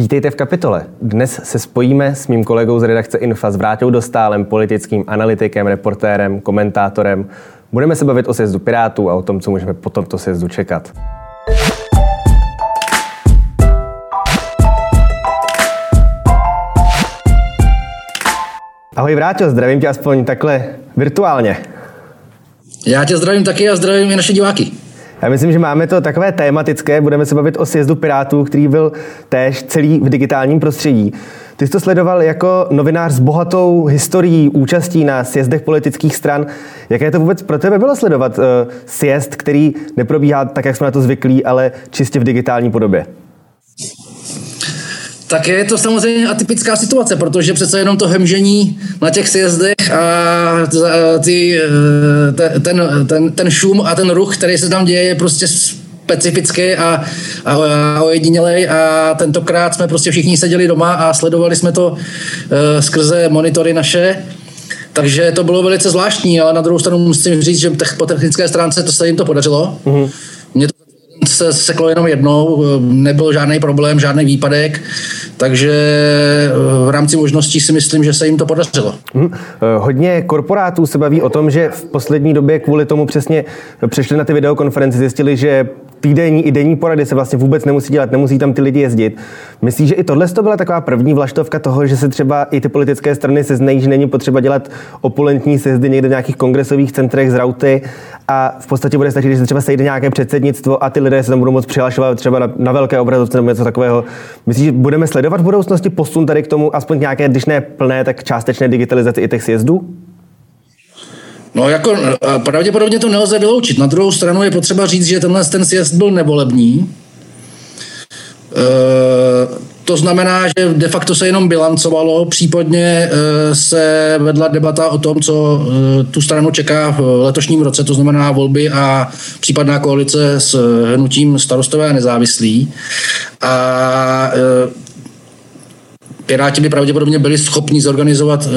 Vítejte v kapitole. Dnes se spojíme s mým kolegou z redakce Infa s Vrátou Dostálem, politickým analytikem, reportérem, komentátorem. Budeme se bavit o sjezdu Pirátů a o tom, co můžeme po tomto sjezdu čekat. Ahoj Vráťo, zdravím tě aspoň takhle virtuálně. Já tě zdravím taky a zdravím i naše diváky. Já myslím, že máme to takové tématické. Budeme se bavit o sjezdu Pirátů, který byl též celý v digitálním prostředí. Ty jsi to sledoval jako novinář s bohatou historií účastí na sjezdech politických stran. Jaké to vůbec pro tebe bylo sledovat uh, sjezd, který neprobíhá tak, jak jsme na to zvyklí, ale čistě v digitální podobě? Tak je to samozřejmě atypická situace, protože přece jenom to hemžení na těch sjezdech a ty, eh, ten, ten, ten šum a ten ruch, který se tam děje, je prostě specifický a, a, a ojedinělej a tentokrát jsme prostě všichni seděli doma a sledovali jsme to uh, skrze monitory naše. Takže to bylo velice zvláštní, ale na druhou stranu musím říct, že po technické stránce to se jim to podařilo. Mm-hmm. Mě to se seklo jenom jednou, nebyl žádný problém, žádný výpadek, takže eh, v rámci možností si myslím, že se jim to podařilo. Hmm. Hodně korporátů se baví o tom, že v poslední době kvůli tomu přesně přešli na ty videokonference, zjistili, že týdenní i denní porady se vlastně vůbec nemusí dělat, nemusí tam ty lidi jezdit. Myslíš, že i tohle to byla taková první vlaštovka toho, že se třeba i ty politické strany se znají, že není potřeba dělat opulentní sezdy někde v nějakých kongresových centrech z rauty a v podstatě bude stačit, když se třeba sejde nějaké předsednictvo a ty lidé se tam budou moc přihlašovat třeba na, na velké obrazovce nebo něco takového. Myslíš, že budeme sledovat v budoucnosti posun tady k tomu aspoň nějaké, když ne plné, tak částečné digitalizaci i těch sjezdů? No jako pravděpodobně to nelze vyloučit. Na druhou stranu je potřeba říct, že tenhle ten sjezd byl nevolební. E, to znamená, že de facto se jenom bilancovalo, případně e, se vedla debata o tom, co e, tu stranu čeká v letošním roce, to znamená volby a případná koalice s hnutím starostové a nezávislí. A Piráti by pravděpodobně byli schopni zorganizovat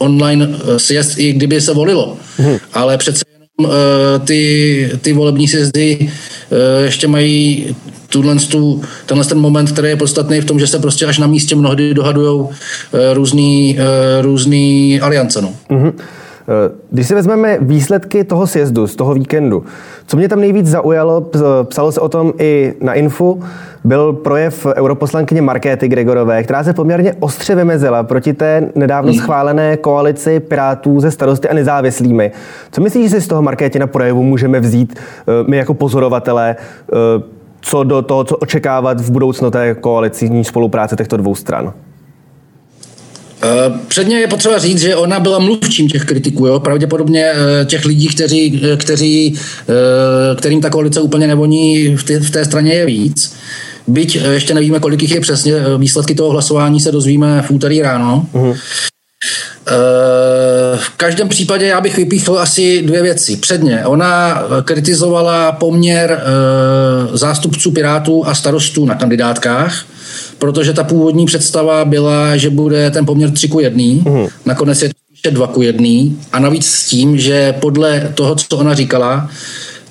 online eh, sjezd, i kdyby se volilo. Hmm. Ale přece jenom eh, ty, ty volební sjezdy eh, ještě mají tuhle, tu, tenhle ten moment, který je podstatný v tom, že se prostě až na místě mnohdy dohadují různý, různý aliance. No. Mm-hmm. Když si vezmeme výsledky toho sjezdu z toho víkendu, co mě tam nejvíc zaujalo, psalo se o tom i na Infu, byl projev europoslankyně Markéty Gregorové, která se poměrně ostře vymezila proti té nedávno hmm. schválené koalici Pirátů ze starosty a nezávislými. Co myslíš, že si z toho Markétina projevu můžeme vzít eh, my jako pozorovatelé, eh, co do toho, co očekávat v budoucnu té koaliční spolupráce těchto dvou stran? Eh, předně je potřeba říct, že ona byla mluvčím těch kritiků, jo? pravděpodobně eh, těch lidí, kteří, eh, kteří, kterým ta koalice úplně nevoní v té, v té straně je víc. Byť ještě nevíme, kolik jich je přesně, výsledky toho hlasování se dozvíme v úterý ráno. Uh-huh. V každém případě já bych vypíchl asi dvě věci. Předně, ona kritizovala poměr zástupců Pirátů a starostů na kandidátkách protože ta původní představa byla, že bude ten poměr 3 ku 1, mm. nakonec je to 2 ku 1 a navíc s tím, že podle toho, co ona říkala,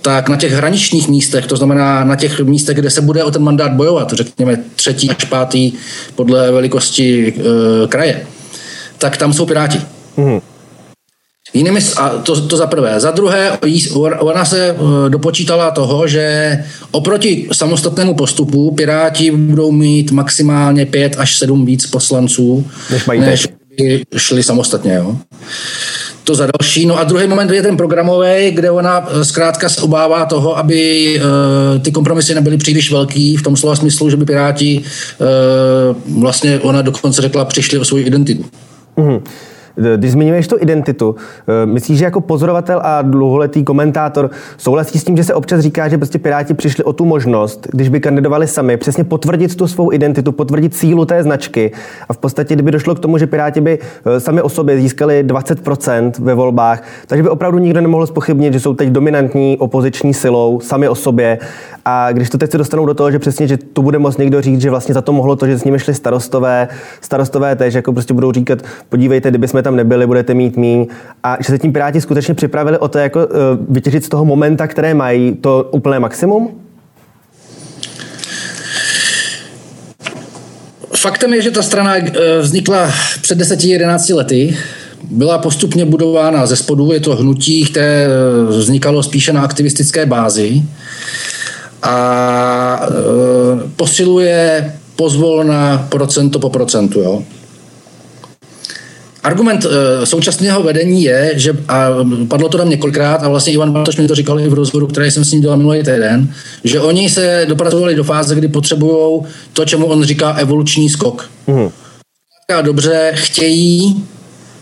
tak na těch hraničních místech, to znamená na těch místech, kde se bude o ten mandát bojovat, řekněme třetí až pátý podle velikosti e, kraje, tak tam jsou Piráti. Mm. Jinými, a to, to za prvé. Za druhé, ona se eh, dopočítala toho, že oproti samostatnému postupu Piráti budou mít maximálně pět až sedm víc poslanců, než, mají než by šli samostatně. Jo. To za další. No a druhý moment je ten programový, kde ona eh, zkrátka se obává toho, aby uh, ty kompromisy nebyly příliš velký, v tom slova smyslu, že by Piráti uh, vlastně, ona dokonce řekla, přišli o svou identitu. Mm-hmm. Když zmiňuješ tu identitu, eh, myslíš, že jako pozorovatel a dlouholetý komentátor souhlasí s tím, že se občas říká, že prostě Piráti přišli o tu možnost, když by kandidovali sami, přesně potvrdit tu svou identitu, potvrdit sílu té značky a v podstatě, kdyby došlo k tomu, že Piráti by eh, sami o sobě získali 20% ve volbách, takže by opravdu nikdo nemohl spochybnit, že jsou teď dominantní opoziční silou sami o sobě a když to teď se dostanou do toho, že přesně, že tu bude moct někdo říct, že vlastně za to mohlo to, že s nimi šli starostové, starostové tež jako prostě budou říkat, podívejte, kdyby jsme tam nebyli, budete mít míň. A že se tím Piráti skutečně připravili o to, jako uh, vytěžit z toho momenta, které mají, to úplné maximum? faktem je, že ta strana vznikla před 10-11 lety. Byla postupně budována ze spodu, je to hnutí, které vznikalo spíše na aktivistické bázi a posiluje pozvolna procento po procentu. Jo. Argument uh, současného vedení je, že, a padlo to tam několikrát, a vlastně Ivan Bartoš mi to říkal i v rozhovoru, který jsem s ním dělal minulý týden, že oni se dopracovali do fáze, kdy potřebují to, čemu on říká evoluční skok. Mm. A dobře, chtějí,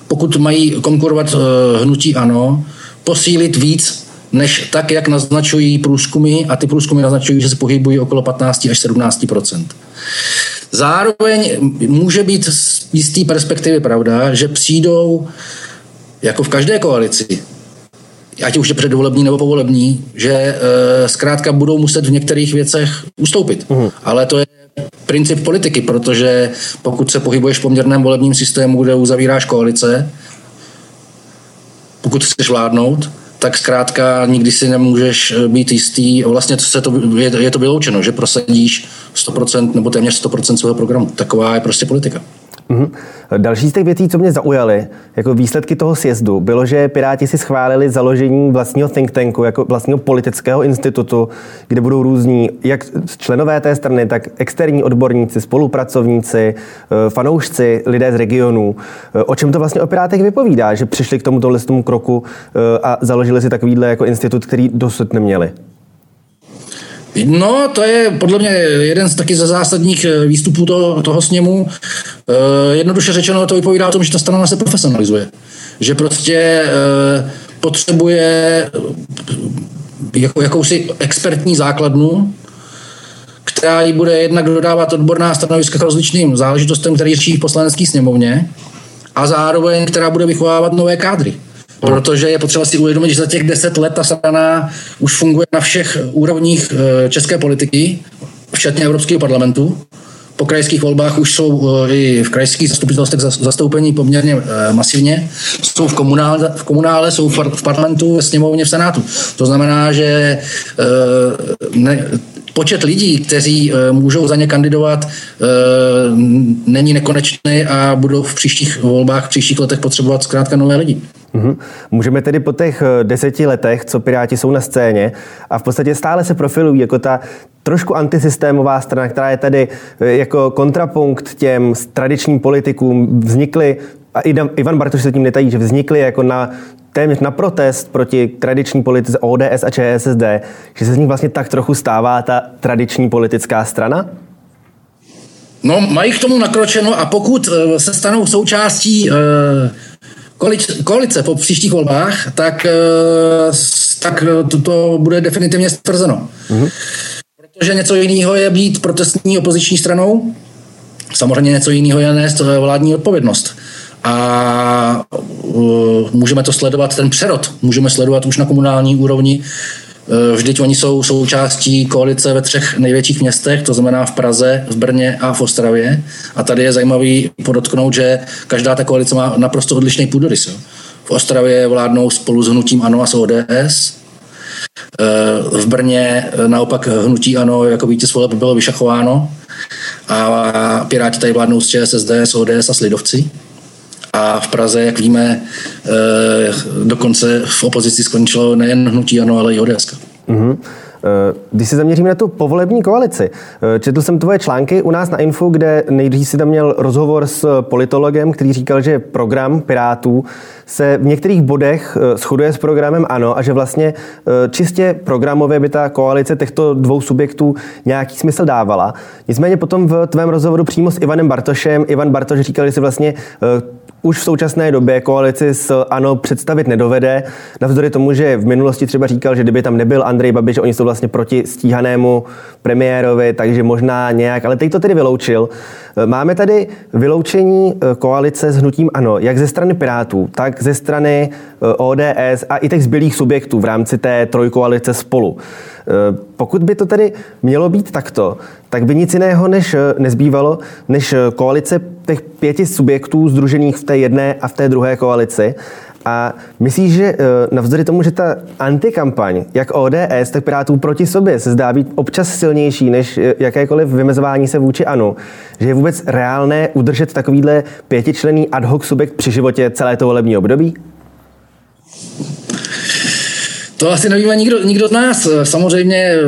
pokud mají konkurovat uh, hnutí ANO, posílit víc než tak, jak naznačují průzkumy, a ty průzkumy naznačují, že se pohybují okolo 15 až 17% Zároveň může být z jistý perspektivy pravda, že přijdou, jako v každé koalici, ať už je předvolební nebo povolební, že e, zkrátka budou muset v některých věcech ustoupit. Uhum. Ale to je princip politiky, protože pokud se pohybuješ v poměrném volebním systému, kde uzavíráš koalice, pokud chceš vládnout, tak zkrátka nikdy si nemůžeš eh, být jistý, vlastně se to, je, je to vyloučeno, že prosadíš 100% nebo téměř 100% svého programu. Taková je prostě politika. Mm-hmm. Další z těch věcí, co mě zaujaly, jako výsledky toho sjezdu, bylo, že Piráti si schválili založení vlastního think tanku, jako vlastního politického institutu, kde budou různí, jak členové té strany, tak externí odborníci, spolupracovníci, eh, fanoušci, lidé z regionů. Eh, o čem to vlastně o Pirátech vypovídá, že přišli k tomuto tomu kroku eh, a založili si takovýhle jako institut, který dosud neměli? No, to je podle mě jeden z taky ze zásadních eh, výstupů toho, toho sněmu. E, jednoduše řečeno to vypovídá o tom, že ta strana se profesionalizuje. Že prostě e, potřebuje jako, jakousi expertní základnu, která jí bude jednak dodávat odborná stanoviska k rozličným záležitostem, které řeší v poslanecké sněmovně a zároveň, která bude vychovávat nové kádry. Protože je potřeba si uvědomit, že za těch deset let ta strana už funguje na všech úrovních eh, české politiky, včetně Evropského parlamentu. Po krajských volbách už jsou eh, i v krajských zastupitelstvech zastoupení poměrně eh, masivně. Jsou v komunále, v komunále jsou v parlamentu, ve sněmovně, v senátu. To znamená, že počet lidí, kteří můžou za ně kandidovat, není nekonečný a budou v příštích volbách, v příštích letech potřebovat zkrátka nové lidi. Mm-hmm. Můžeme tedy po těch eh, deseti letech, co Piráti jsou na scéně a v podstatě stále se profilují jako ta trošku antisystémová strana, která je tady eh, jako kontrapunkt těm tradičním politikům, vznikly, a Ivan Bartoš se tím netají, že vznikly jako na téměř na protest proti tradiční politice ODS a ČSSD, že se z nich vlastně tak trochu stává ta tradiční politická strana? No, mají k tomu nakročeno a pokud eh, se stanou součástí koalice po příštích volbách, tak, eh, tak to, to bude definitivně stvrzeno. Mm-hmm. Protože něco jiného je být protestní opoziční stranou, samozřejmě něco jiného je nést vládní odpovědnost. A můžeme to sledovat, ten přerod můžeme sledovat už na komunální úrovni, Eh, vždyť oni jsou součástí koalice ve třech největších městech, to znamená v Praze, v Brně a v Ostravě. A tady je zajímavý podotknout, že každá ta koalice má naprosto odlišný půdorys. V Ostravě vládnou spolu s hnutím ANO a s ODS. Eh, v Brně naopak hnutí ANO jako vítěz voleb bylo vyšachováno a Piráti tady vládnou s ČSSD, s ODS a s Lidovci. A v Praze, jak víme, eh, dokonce v opozici skončilo nejen hnutí ANO, ale i ODS. Mm-hmm. Když se zaměříme na tu povolební koalici, eh, četl jsem tvoje články u nás na Info, kde nejdřív si tam měl rozhovor s politologem, který říkal, že program Pirátů se v některých bodech shoduje s programem ANO a že vlastně čistě programově by ta koalice těchto dvou subjektů nějaký smysl dávala. Nicméně potom v tvém rozhovoru přímo s Ivanem Bartošem, Ivan Bartoš říkal, že si vlastně už v současné době koalici s ANO představit nedovede. Navzdory tomu, že v minulosti třeba říkal, že kdyby tam nebyl Andrej Babiš, oni jsou vlastně proti stíhanému premiérovi, takže možná nějak, ale teď to tedy vyloučil. Máme tady vyloučení eh, koalice s hnutím ANO, jak ze strany Pirátů, tak ze strany eh, ODS a i těch zbylých subjektů v rámci té trojkoalice spolu. Eh, pokud by to tedy mělo být takto, tak by nic jiného než nezbývalo, než koalice těch pěti subjektů združených v té jedné a v té druhé koalici A myslíš, že navzdory tomu, že ta antikampaň, jak ODS, tak Pirátů proti sobě se zdá být občas silnější než jakékoliv vymezování se vůči ANO, že je vůbec reálné udržet takovýhle pětičlený ad hoc subjekt při životě celé to volební období? To asi nevíme nikdo, nikdo z nás. Samozřejmě eh,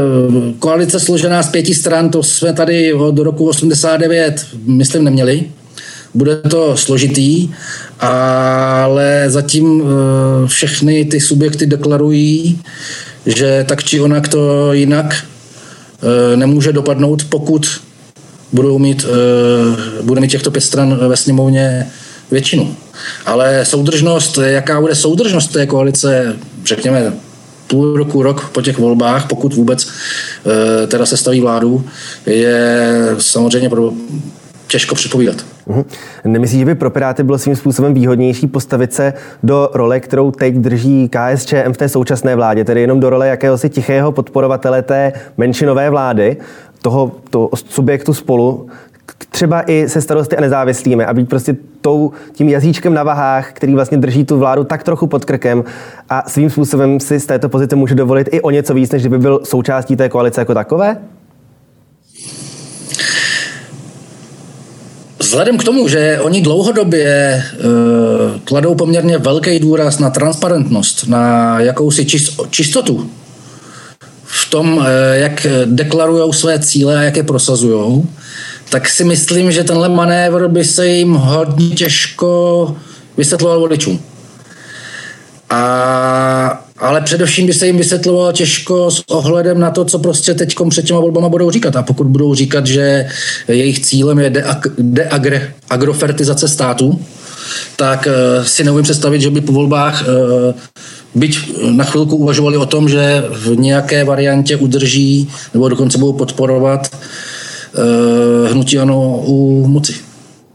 koalice složená z pěti stran, to jsme tady od roku 89, myslím, neměli. Bude to složitý, ale zatím eh, všechny ty subjekty deklarují, že tak či onak to jinak eh, nemůže dopadnout, pokud budou mít, bude mít těchto pět stran ve sněmovně většinu. Ale soudržnost, jaká bude soudržnost té koalice, řekněme, půl roku, rok po těch volbách, pokud vůbec eh, teda se staví vládu, je samozřejmě pro, těžko předpovídat. Uhum. Nemyslíš, že by pro Piráty bylo svým způsobem výhodnější postavit se do role, kterou teď drží KSČM v té současné vládě, tedy jenom do role jakéhosi tichého podporovatele té menšinové vlády, toho, toho subjektu spolu, třeba i se starosty a nezávislými a být prostě tou, tím jazyčkem na vahách, který vlastně drží tu vládu tak trochu pod krkem a svým způsobem si z této pozice může dovolit i o něco víc, než kdyby byl součástí té koalice jako takové? Vzhledem k tomu, že oni dlouhodobě uh, kladou poměrně velký důraz na transparentnost, na jakousi čistotu v tom, uh, jak deklarují své cíle a jak je prosazují, tak si myslím, že tenhle manévr by se jim hodně těžko vysvětloval voličům. A, ale především by se jim vysvětlovalo těžko s ohledem na to, co prostě teď před těma volbama budou říkat. A pokud budou říkat, že jejich cílem je deagrofertizace de státu, tak uh, si neumím představit, že by po volbách uh, byť na chvilku uvažovali o tom, že v nějaké variantě udrží nebo dokonce budou podporovat uh, hnutí ano u moci.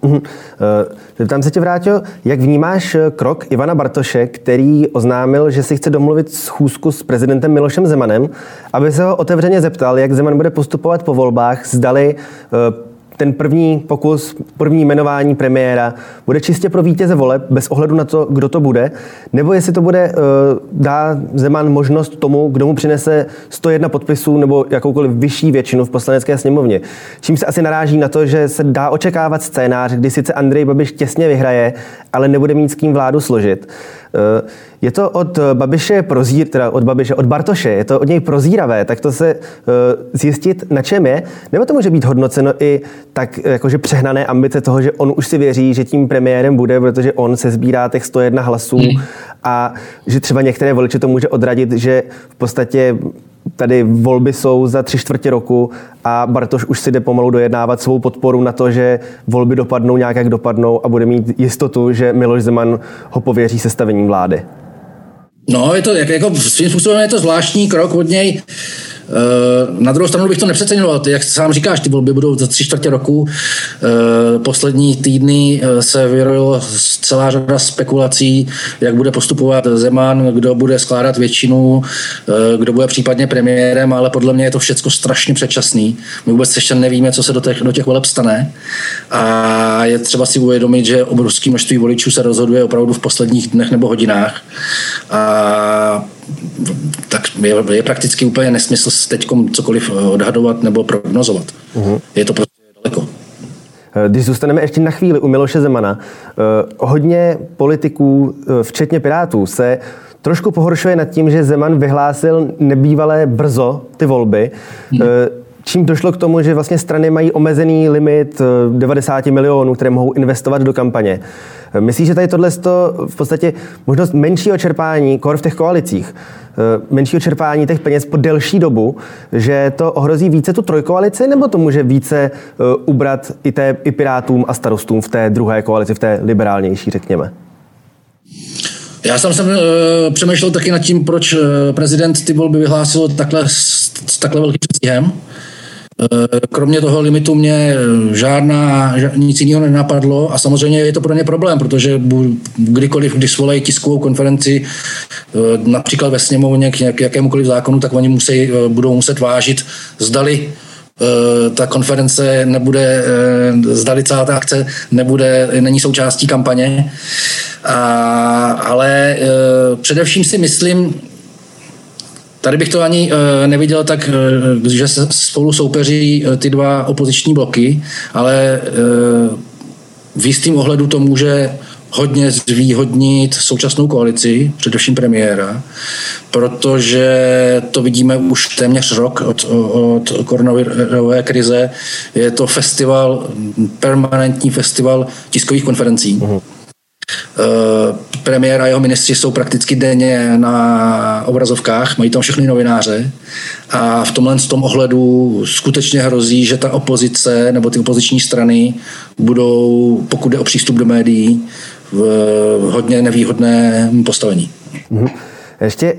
Uh, tam se tě vrátil, jak vnímáš eh, krok Ivana Bartoše, který oznámil, že si chce domluvit schůzku s prezidentem Milošem Zemanem, aby se ho otevřeně zeptal, jak Zeman bude postupovat po volbách, zdali uh, ten první pokus, první jmenování premiéra bude čistě pro vítěze voleb, bez ohledu na to, kdo to bude, nebo jestli to bude, uh, dá Zeman možnost tomu, kdo mu přinese 101 podpisů nebo jakoukoliv vyšší většinu v poslanecké sněmovně. Čím se asi naráží na to, že se dá očekávat scénář, kdy sice Andrej Babiš těsně vyhraje, ale nebude mít s kým vládu složit. Uh, je to od Babiše prozír, teda od Babiše, od Bartoše, je to od něj prozíravé, tak to se uh, zjistit, na čem je, nebo to může být hodnoceno i tak jakože přehnané ambice toho, že on už si věří, že tím premiérem bude, protože on se sbírá těch 101 hlasů hmm. a že třeba některé voliče to může odradit, že v podstatě tady volby jsou za tři čtvrtě roku a Bartoš už si jde pomalu dojednávat svou podporu na to, že volby dopadnou nějak, jak dopadnou a bude mít jistotu, že Miloš Zeman ho pověří sestavením vlády. No, je to jako svým způsobem je to zvláštní krok od něj. Eh, na druhou stranu bych to nepřeceňoval. Jak sám říkáš, ty volby budou za tři čtvrtě roku. Eh, poslední týdny eh, se vyrojilo celá řada spekulací, jak bude postupovat Zeman, kdo bude skládat většinu, kdo bude případně premiérem, ale podle mě je to všechno strašně předčasný. My vůbec ještě nevíme, co se do těch, do těch voleb stane. A je třeba si uvědomit, že obrovské množství voličů se rozhoduje opravdu v posledních dnech nebo hodinách. A tak je, je prakticky úplně nesmysl teď cokoliv eh, odhadovat nebo prognozovat. Uh-huh. Je to prostě daleko. Eh, když zůstaneme ještě na chvíli u Miloše Zemana, eh, hodně politiků, včetně Pirátů, se trošku pohoršuje nad tím, že Zeman vyhlásil nebývalé brzo ty volby. Hmm čím došlo k tomu, že vlastně strany mají omezený limit 90 milionů, které mohou investovat do kampaně. Myslíš, že tady tohle v podstatě možnost menšího čerpání, kor v těch koalicích, eh, menšího čerpání těch peněz po delší dobu, že to ohrozí více tu trojkoalici, nebo to může více eh, ubrat i, té, i pirátům a starostům v té druhé koalici, v té liberálnější, řekněme? Já jsem, jsem uh, přemýšlel taky nad tím, proč prezident ty volby vyhlásil takhle, s takhle velkým předstihem. Eh, kromě toho limitu mě žádná, nic jiného nenapadlo a samozřejmě je to pro ně problém, protože kdykoliv, když svolají tiskovou konferenci eh, například ve sněmovně k jakémukoliv zákonu, tak oni musí, eh, budou muset vážit, zdali ta konference nebude, zdali celá ta akce nebude, není součástí kampaně. A, ale především si myslím, Tady bych to ani neviděl tak, že se spolu soupeří ty dva opoziční bloky, ale v jistým ohledu to může hodně zvýhodnit současnou koalici, především premiéra, protože to vidíme už téměř rok od, od koronavirové krize. Je to festival, permanentní festival tiskových konferencí. Uh-huh. Premiér a jeho ministři jsou prakticky denně na obrazovkách, mají tam všechny novináře a v tomhle z tom ohledu skutečně hrozí, že ta opozice nebo ty opoziční strany budou, pokud jde o přístup do médií, v hodně nevýhodném postavení. Mm-hmm. Ještě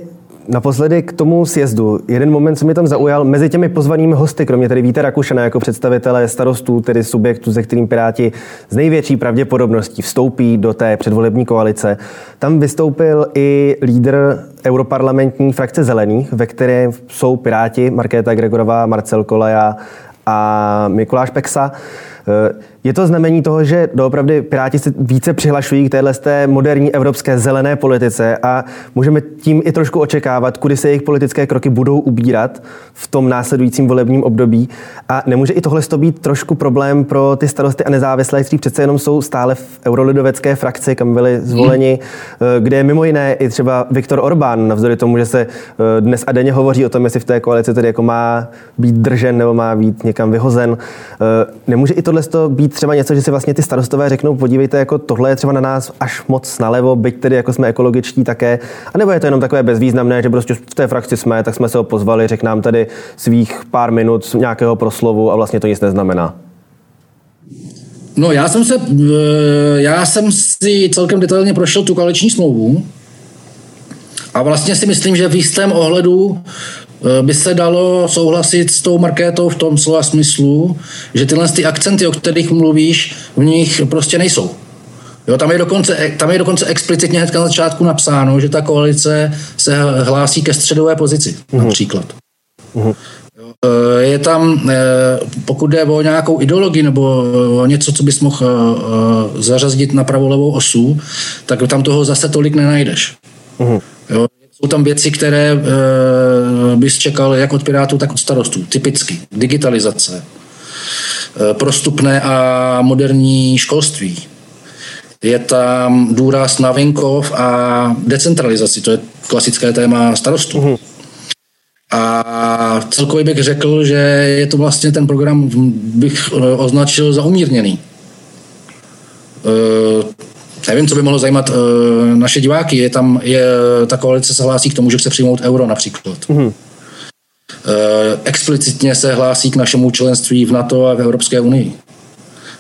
Naposledy k tomu sjezdu. Jeden moment, co mě tam zaujal, mezi těmi pozvanými hosty, kromě tedy Víta Rakušana jako představitele starostů, tedy subjektu, ze kterým Piráti z největší pravděpodobností vstoupí do té předvolební koalice, tam vystoupil i lídr europarlamentní frakce Zelených, ve které jsou Piráti, Markéta Gregorová, Marcel Kolaja a Mikuláš Peksa. Je to znamení toho, že doopravdy Piráti se více přihlašují k téhle té moderní evropské zelené politice a můžeme tím i trošku očekávat, kudy se jejich politické kroky budou ubírat v tom následujícím volebním období. A nemůže i tohle být trošku problém pro ty starosty a nezávislé, kteří přece jenom jsou stále v eurolidovecké frakci, kam byli zvoleni, hmm. kde je mimo jiné i třeba Viktor Orbán, navzdory tomu, že se eh, dnes a denně hovoří o tom, jestli v té koalici tedy jako má být držen nebo má být někam vyhozen. Eh, nemůže i tohle být třeba něco, že si vlastně ty starostové řeknou, podívejte, jako tohle je třeba na nás až moc nalevo, byť tedy jako jsme ekologičtí také, a nebo je to jenom takové bezvýznamné, že prostě v té frakci jsme, tak jsme se ho pozvali, řekl nám tady svých pár minut nějakého proslovu a vlastně to nic neznamená. No já jsem se, eh, já jsem si celkem detailně prošel tu koaliční smlouvu a vlastně si myslím, že v jistém ohledu by se dalo souhlasit s tou markétou v tom slova smyslu, že tyhle ty akcenty, o kterých mluvíš, v nich prostě nejsou. Jo, tam, je dokonce, tam je dokonce explicitně hned na začátku napsáno, že ta koalice se hlásí ke středové pozici, uh-huh. například. Uh-huh. Je tam, eh, pokud jde o nějakou ideologii nebo o něco, co bys mohl zařazit na pravolevou osu, tak tam toho zase tolik nenajdeš. Uh-huh. Jo, jsou tam věci, které e, bys čekal jak od Pirátů, tak od starostů. Typicky digitalizace, e, prostupné a moderní školství. Je tam důraz na venkov a decentralizaci, to je klasické téma starostů. Uh-huh. A celkově bych řekl, že je to vlastně ten program, bych eh, označil za umírněný nevím, co by mohlo zajímat uh, naše diváky. Je tam, je, ta koalice se hlásí k tomu, že chce přijmout euro například. Mm-hmm. Uh, explicitně se hlásí k našemu členství v NATO a v Evropské unii.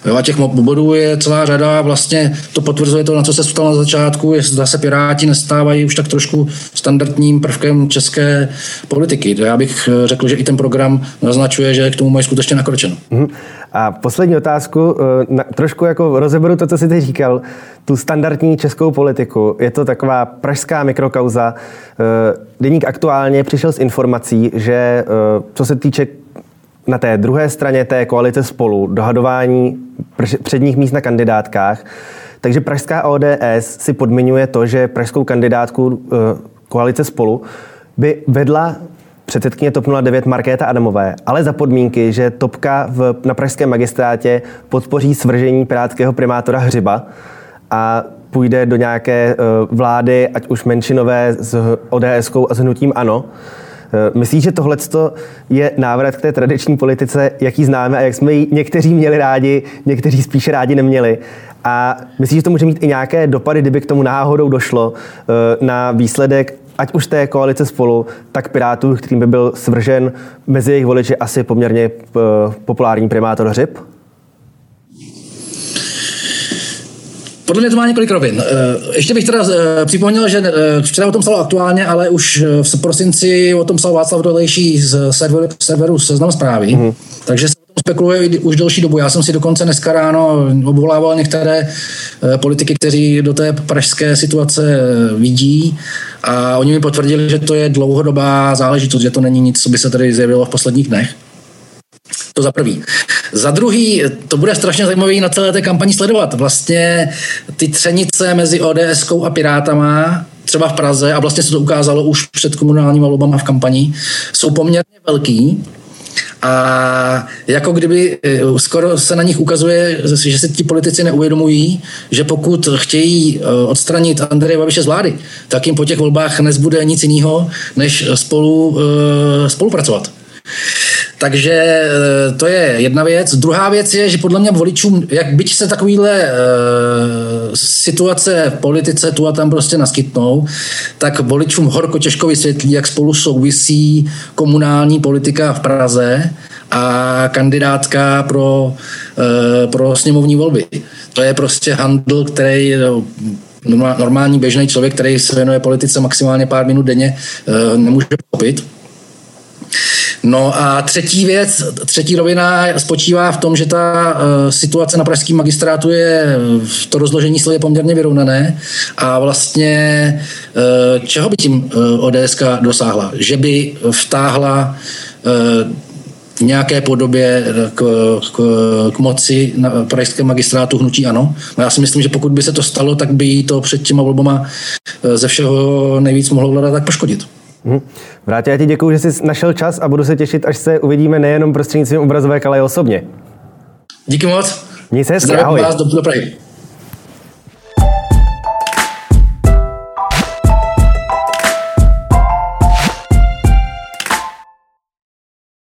Jo, a těch bodů je celá řada, vlastně to potvrzuje to, na co se ptal na začátku, je, zda se Piráti nestávají už tak trošku standardním prvkem české politiky. Já bych eh, řekl, že i ten program naznačuje, že k tomu mají skutečně nakročeno. Mm-hmm. A poslední otázku, na, trošku jako rozeberu to, co jsi teď říkal tu standardní českou politiku. Je to taková pražská mikrokauza. Eh, Deník aktuálně přišel s informací, že eh, co se týče na té druhé straně té koalice spolu, dohadování předních míst na kandidátkách, takže pražská ODS si podmiňuje to, že pražskou kandidátku eh, koalice spolu by vedla předsedkyně TOP 09 Markéta Adamové, ale za podmínky, že Topka v, na pražském magistrátě podpoří svržení pirátského primátora Hřiba, a půjde do nějaké eh, vlády, ať už menšinové s ODS a s hnutím ANO. Eh, myslíš, že tohle je návrat k té tradiční politice, jaký známe a jak jsme ji někteří měli rádi, někteří spíše rádi neměli? A myslíš, že to může mít i nějaké dopady, kdyby k tomu náhodou došlo eh, na výsledek ať už té koalice spolu, tak Pirátů, kterým by byl svržen mezi jejich voliči asi poměrně populární primátor Hřib? Podle mě to má několik rovin. Eh, ještě bych teda eh, připomněl, že eh, včera o tom psalo aktuálně, ale už v prosinci o tom psal Václav Dolejší z serveru, serveru Seznam zprávy. Mm-hmm. Takže se o tom spekuluje už delší dobu. Já jsem si dokonce dneska ráno obvolával některé politiky, kteří do té pražské situace vidí a oni mi potvrdili, že to je dlouhodobá záležitost, že to není nic, co by se tady zjevilo v posledních dnech. To za prvý. Za druhý, to bude strašně zajímavé na celé té kampani sledovat. Vlastně ty třenice mezi ODS a Pirátama třeba v Praze, a vlastně se to ukázalo už před komunálními volbami v kampani, jsou poměrně velký. A jako kdyby eh, skoro se na nich ukazuje, že se ti politici neuvědomují, že pokud chtějí eh, odstranit Andreje Babiše z vlády, tak jim po těch volbách nezbude nic jiného, než spolu eh, spolupracovat. Takže eh, to je jedna věc. Druhá věc je, že podle mě voličům, jak byť se takovýhle e, situace v politice tu a tam prostě naskytnou, tak voličům horko těžko vysvětlí, jak spolu souvisí komunální politika v Praze a kandidátka pro, e, pro sněmovní volby. To je prostě handl, který normální běžný člověk, který se věnuje politice maximálně pár minut denně, nemůže pochopit. No a třetí věc, třetí rovina spočívá v tom, že ta uh, situace na pražském magistrátu je, to rozložení sil je poměrně vyrovnané a vlastně uh, čeho by tím ODS dosáhla? Že by vtáhla v nějaké podobě k, k, k moci na pražském magistrátu hnutí ano. No já si myslím, že pokud by se to stalo, tak by to před těma volbama ze všeho nejvíc mohlo vláda tak poškodit. Hmm. Vrátě, já ti děkuji, že jsi našel čas a budu se těšit, až se uvidíme nejenom prostřednictvím obrazovek, ale i osobně. Díky moc. Měj se hezky, ahoj. Vás do, do Prahy.